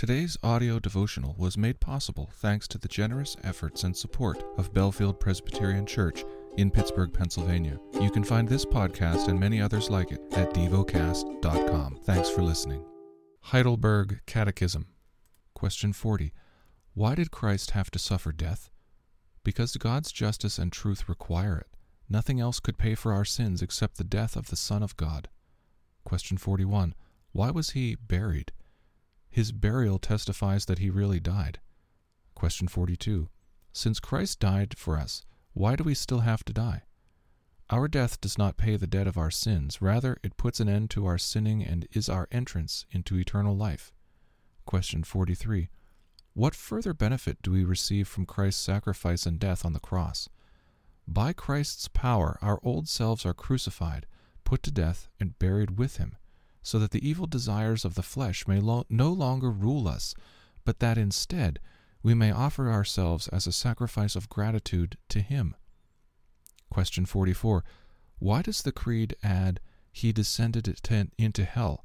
Today's audio devotional was made possible thanks to the generous efforts and support of Bellefield Presbyterian Church in Pittsburgh, Pennsylvania. You can find this podcast and many others like it at devocast.com. Thanks for listening. Heidelberg Catechism. Question 40. Why did Christ have to suffer death? Because God's justice and truth require it. Nothing else could pay for our sins except the death of the Son of God. Question 41. Why was he buried? His burial testifies that he really died. Question 42. Since Christ died for us, why do we still have to die? Our death does not pay the debt of our sins, rather, it puts an end to our sinning and is our entrance into eternal life. Question 43. What further benefit do we receive from Christ's sacrifice and death on the cross? By Christ's power, our old selves are crucified, put to death, and buried with him so that the evil desires of the flesh may lo- no longer rule us, but that instead we may offer ourselves as a sacrifice of gratitude to Him. Question 44. Why does the Creed add, He descended into hell?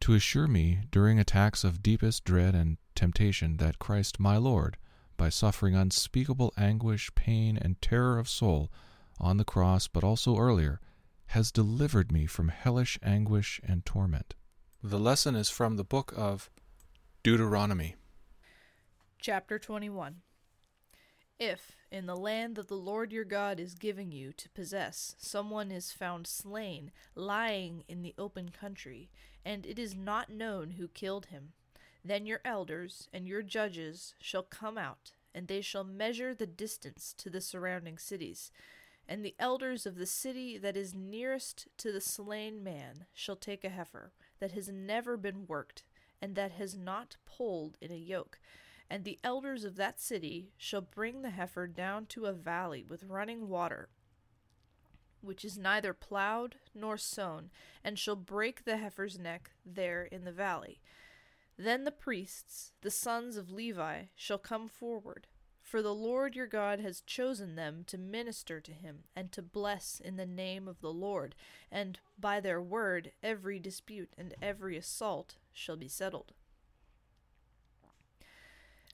To assure me, during attacks of deepest dread and temptation, that Christ my Lord, by suffering unspeakable anguish, pain, and terror of soul on the cross, but also earlier, has delivered me from hellish anguish and torment. The lesson is from the book of Deuteronomy. Chapter 21 If, in the land that the Lord your God is giving you to possess, someone is found slain, lying in the open country, and it is not known who killed him, then your elders and your judges shall come out, and they shall measure the distance to the surrounding cities and the elders of the city that is nearest to the slain man shall take a heifer that has never been worked, and that has not pulled in a yoke. And the elders of that city shall bring the heifer down to a valley with running water, which is neither plowed nor sown, and shall break the heifer's neck there in the valley. Then the priests, the sons of Levi, shall come forward for the Lord your God has chosen them to minister to him, and to bless in the name of the Lord, and by their word every dispute and every assault shall be settled.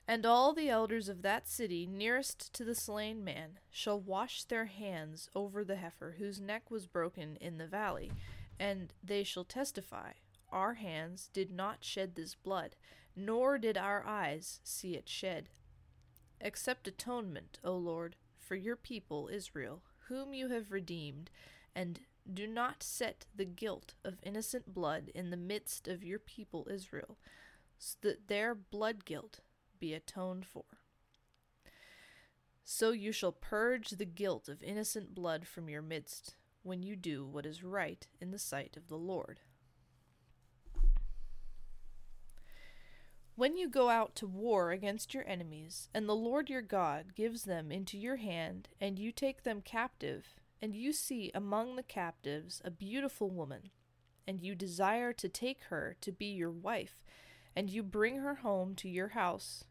And all the elders of that city nearest to the slain man shall wash their hands over the heifer whose neck was broken in the valley, and they shall testify, Our hands did not shed this blood, nor did our eyes see it shed. Accept atonement, O Lord, for your people Israel, whom you have redeemed, and do not set the guilt of innocent blood in the midst of your people Israel, so that their blood guilt be atoned for. So you shall purge the guilt of innocent blood from your midst, when you do what is right in the sight of the Lord. When you go out to war against your enemies, and the Lord your God gives them into your hand, and you take them captive, and you see among the captives a beautiful woman, and you desire to take her to be your wife, and you bring her home to your house,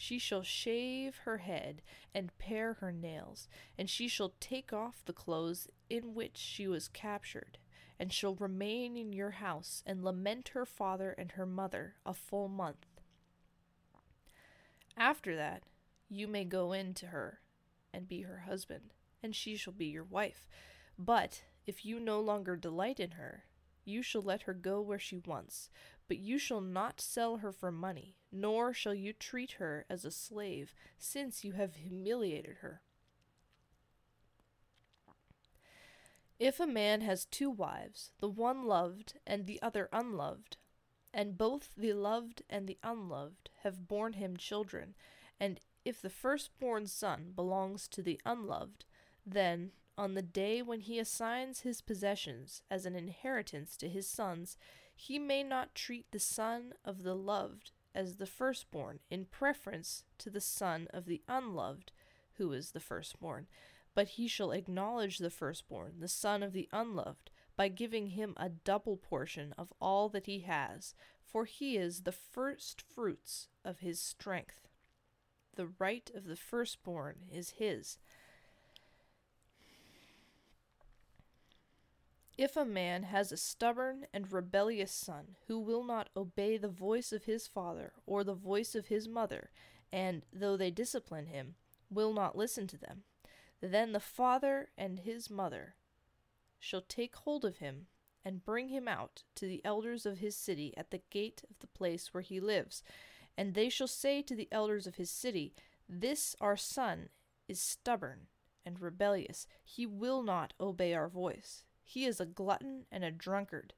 she shall shave her head and pare her nails, and she shall take off the clothes in which she was captured, and shall remain in your house and lament her father and her mother a full month. After that, you may go in to her and be her husband, and she shall be your wife. But if you no longer delight in her, you shall let her go where she wants, but you shall not sell her for money, nor shall you treat her as a slave, since you have humiliated her. If a man has two wives, the one loved and the other unloved, and both the loved and the unloved have borne him children, and if the firstborn son belongs to the unloved, then, on the day when he assigns his possessions as an inheritance to his sons, he may not treat the son of the loved as the firstborn in preference to the son of the unloved, who is the firstborn, but he shall acknowledge the firstborn, the son of the unloved, by giving him a double portion of all that he has, for he is the first fruits of his strength. The right of the firstborn is his. If a man has a stubborn and rebellious son who will not obey the voice of his father or the voice of his mother, and, though they discipline him, will not listen to them, then the father and his mother shall take hold of him and bring him out to the elders of his city at the gate of the place where he lives. And they shall say to the elders of his city, This our son is stubborn and rebellious. He will not obey our voice. He is a glutton and a drunkard.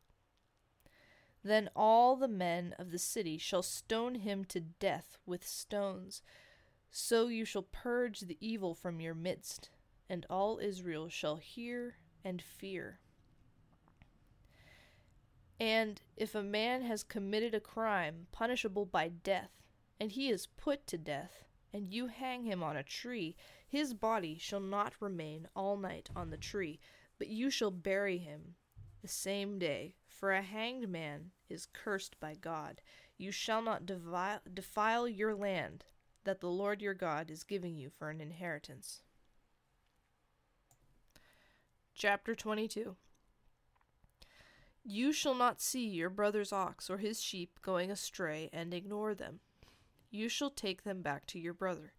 Then all the men of the city shall stone him to death with stones. So you shall purge the evil from your midst, and all Israel shall hear and fear. And if a man has committed a crime punishable by death, and he is put to death, and you hang him on a tree, his body shall not remain all night on the tree, but you shall bury him the same day. For a hanged man is cursed by God. You shall not defile, defile your land that the Lord your God is giving you for an inheritance. Chapter 22 You shall not see your brother's ox or his sheep going astray and ignore them. You shall take them back to your brother.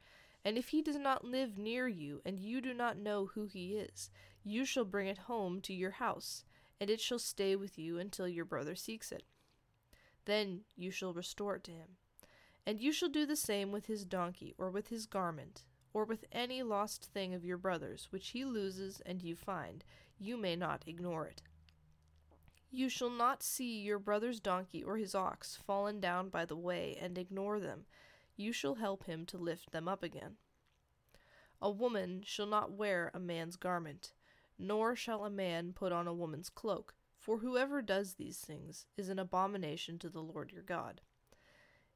And if he does not live near you, and you do not know who he is, you shall bring it home to your house, and it shall stay with you until your brother seeks it. Then you shall restore it to him. And you shall do the same with his donkey, or with his garment, or with any lost thing of your brother's, which he loses and you find. You may not ignore it. You shall not see your brother's donkey or his ox fallen down by the way and ignore them. You shall help him to lift them up again. A woman shall not wear a man's garment nor shall a man put on a woman's cloak, for whoever does these things is an abomination to the Lord your God.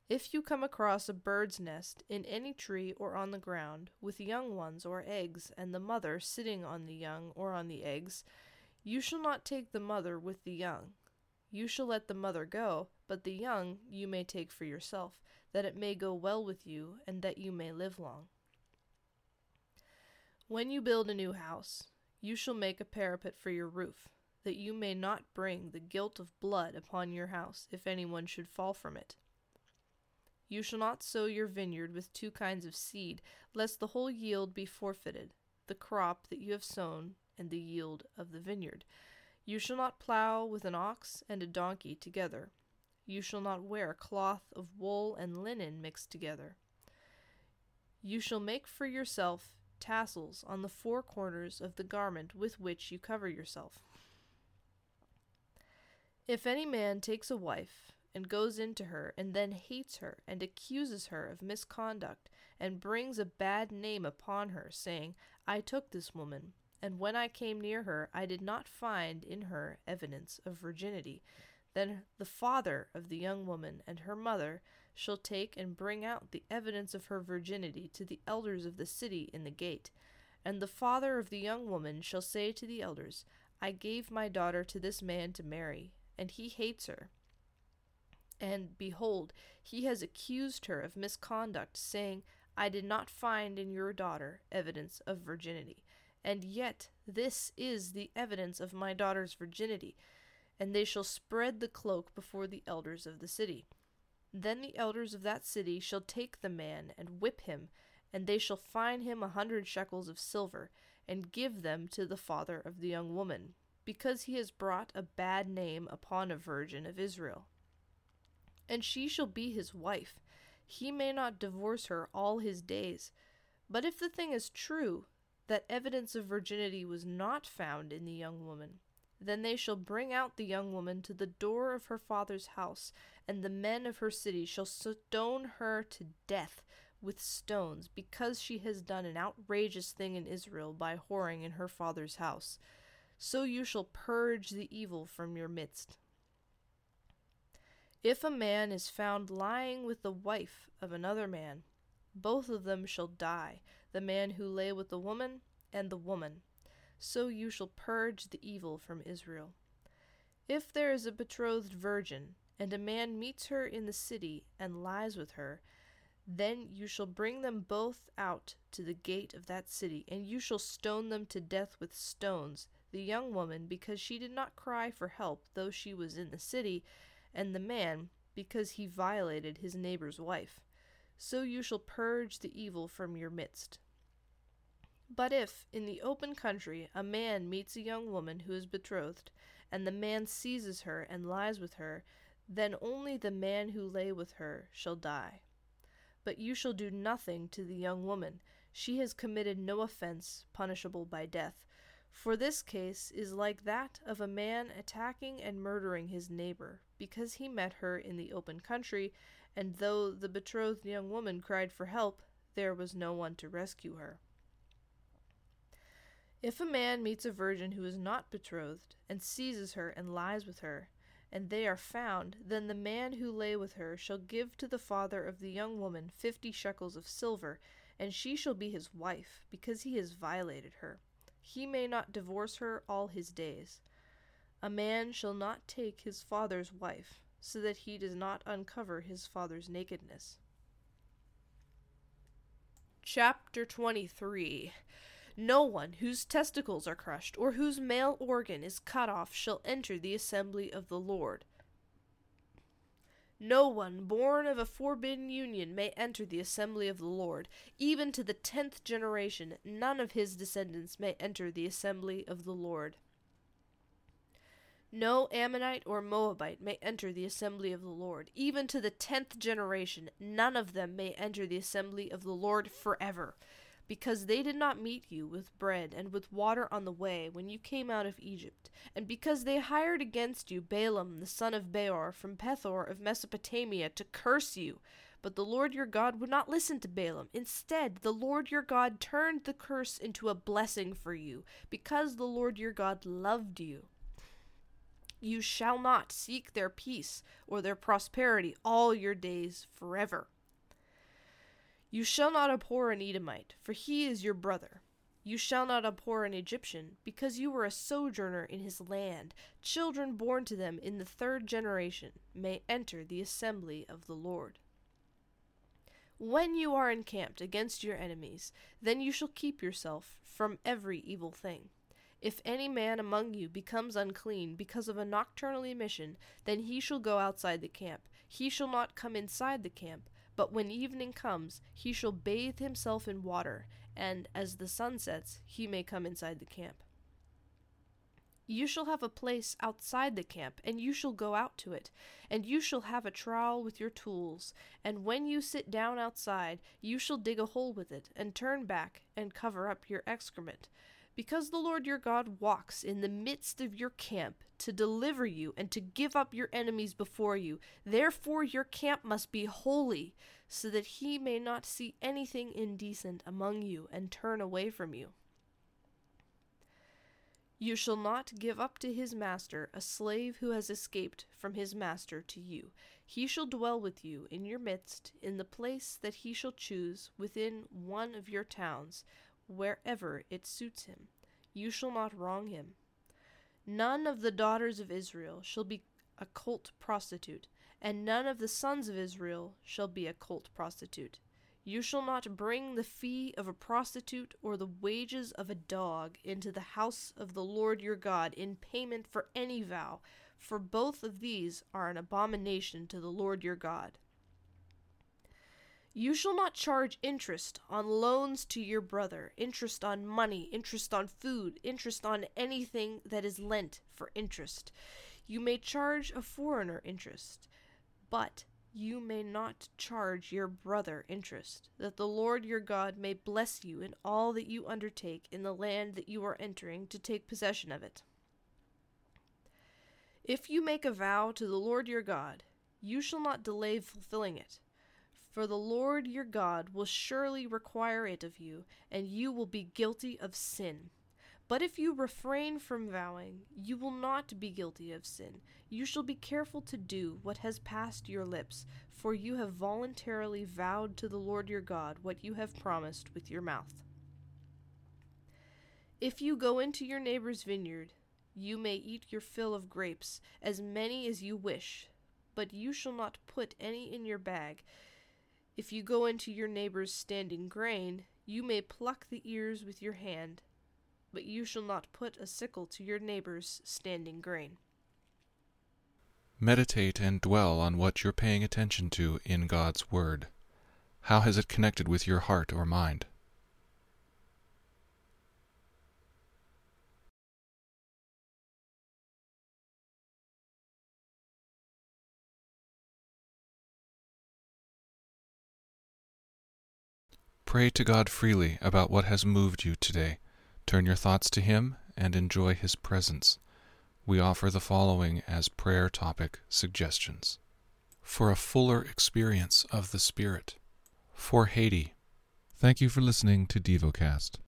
If you come across a bird's nest in any tree or on the ground, with young ones or eggs, and the mother sitting on the young or on the eggs, you shall not take the mother with the young. You shall let the mother go, but the young you may take for yourself, that it may go well with you, and that you may live long. When you build a new house, you shall make a parapet for your roof, that you may not bring the guilt of blood upon your house if anyone should fall from it. You shall not sow your vineyard with two kinds of seed, lest the whole yield be forfeited, the crop that you have sown and the yield of the vineyard. You shall not plow with an ox and a donkey together. You shall not wear cloth of wool and linen mixed together. You shall make for yourself tassels on the four corners of the garment with which you cover yourself. If any man takes a wife, and goes into her, and then hates her, and accuses her of misconduct, and brings a bad name upon her, saying, I took this woman, and when I came near her, I did not find in her evidence of virginity, then the father of the young woman and her mother shall take and bring out the evidence of her virginity to the elders of the city in the gate. And the father of the young woman shall say to the elders, I gave my daughter to this man to marry, and he hates her. And behold, he has accused her of misconduct, saying, I did not find in your daughter evidence of virginity. And yet this is the evidence of my daughter's virginity. And they shall spread the cloak before the elders of the city. Then the elders of that city shall take the man and whip him, and they shall fine him a hundred shekels of silver, and give them to the father of the young woman, because he has brought a bad name upon a virgin of Israel. And she shall be his wife. He may not divorce her all his days. But if the thing is true, that evidence of virginity was not found in the young woman, then they shall bring out the young woman to the door of her father's house, and the men of her city shall stone her to death with stones, because she has done an outrageous thing in Israel by whoring in her father's house. So you shall purge the evil from your midst. If a man is found lying with the wife of another man, both of them shall die, the man who lay with the woman and the woman so you shall purge the evil from Israel. If there is a betrothed virgin, and a man meets her in the city and lies with her, then you shall bring them both out to the gate of that city, and you shall stone them to death with stones. the young woman because she did not cry for help, though she was in the city, and the man because he violated his neighbor's wife. So you shall purge the evil from your midst. But if, in the open country, a man meets a young woman who is betrothed, and the man seizes her and lies with her, then only the man who lay with her shall die. But you shall do nothing to the young woman. She has committed no offense punishable by death. For this case is like that of a man attacking and murdering his neighbor, because he met her in the open country, and though the betrothed young woman cried for help, there was no one to rescue her. If a man meets a virgin who is not betrothed, and seizes her and lies with her, and they are found, then the man who lay with her shall give to the father of the young woman fifty shekels of silver, and she shall be his wife, because he has violated her. He may not divorce her all his days. A man shall not take his father's wife, so that he does not uncover his father's nakedness. Chapter 23 no one whose testicles are crushed, or whose male organ is cut off, shall enter the assembly of the Lord. No one born of a forbidden union may enter the assembly of the Lord. Even to the tenth generation, none of his descendants may enter the assembly of the Lord. No Ammonite or Moabite may enter the assembly of the Lord. Even to the tenth generation, none of them may enter the assembly of the Lord forever because they did not meet you with bread and with water on the way when you came out of Egypt, and because they hired against you Balaam the son of Beor from Pethor of Mesopotamia to curse you. But the Lord your God would not listen to Balaam. Instead, the Lord your God turned the curse into a blessing for you, because the Lord your God loved you. You shall not seek their peace or their prosperity all your days forever. You shall not abhor an Edomite, for he is your brother. You shall not abhor an Egyptian, because you were a sojourner in his land. Children born to them in the third generation may enter the assembly of the Lord. When you are encamped against your enemies, then you shall keep yourself from every evil thing. If any man among you becomes unclean because of a nocturnal emission, then he shall go outside the camp. He shall not come inside the camp, but when evening comes, he shall bathe himself in water, and as the sun sets, he may come inside the camp. You shall have a place outside the camp, and you shall go out to it, and you shall have a trowel with your tools, and when you sit down outside, you shall dig a hole with it, and turn back, and cover up your excrement because the Lord your God walks in the midst of your camp to deliver you and to give up your enemies before you. Therefore, your camp must be holy, so that he may not see anything indecent among you and turn away from you. You shall not give up to his master a slave who has escaped from his master to you. He shall dwell with you in your midst, in the place that he shall choose within one of your towns wherever it suits him. You shall not wrong him. None of the daughters of Israel shall be a cult prostitute, and none of the sons of Israel shall be a cult prostitute. You shall not bring the fee of a prostitute or the wages of a dog into the house of the Lord your God in payment for any vow, for both of these are an abomination to the Lord your God. You shall not charge interest on loans to your brother, interest on money, interest on food, interest on anything that is lent for interest. You may charge a foreigner interest, but you may not charge your brother interest, that the Lord your God may bless you in all that you undertake in the land that you are entering to take possession of it. If you make a vow to the Lord your God, you shall not delay fulfilling it for the Lord your God will surely require it of you, and you will be guilty of sin. But if you refrain from vowing, you will not be guilty of sin. You shall be careful to do what has passed your lips, for you have voluntarily vowed to the Lord your God what you have promised with your mouth. If you go into your neighbor's vineyard, you may eat your fill of grapes, as many as you wish, but you shall not put any in your bag if you go into your neighbor's standing grain, you may pluck the ears with your hand, but you shall not put a sickle to your neighbor's standing grain. Meditate and dwell on what you're paying attention to in God's Word. How has it connected with your heart or mind? Pray to God freely about what has moved you today. Turn your thoughts to Him and enjoy His presence. We offer the following as prayer topic suggestions. For a fuller experience of the Spirit. For Haiti. Thank you for listening to DevoCast.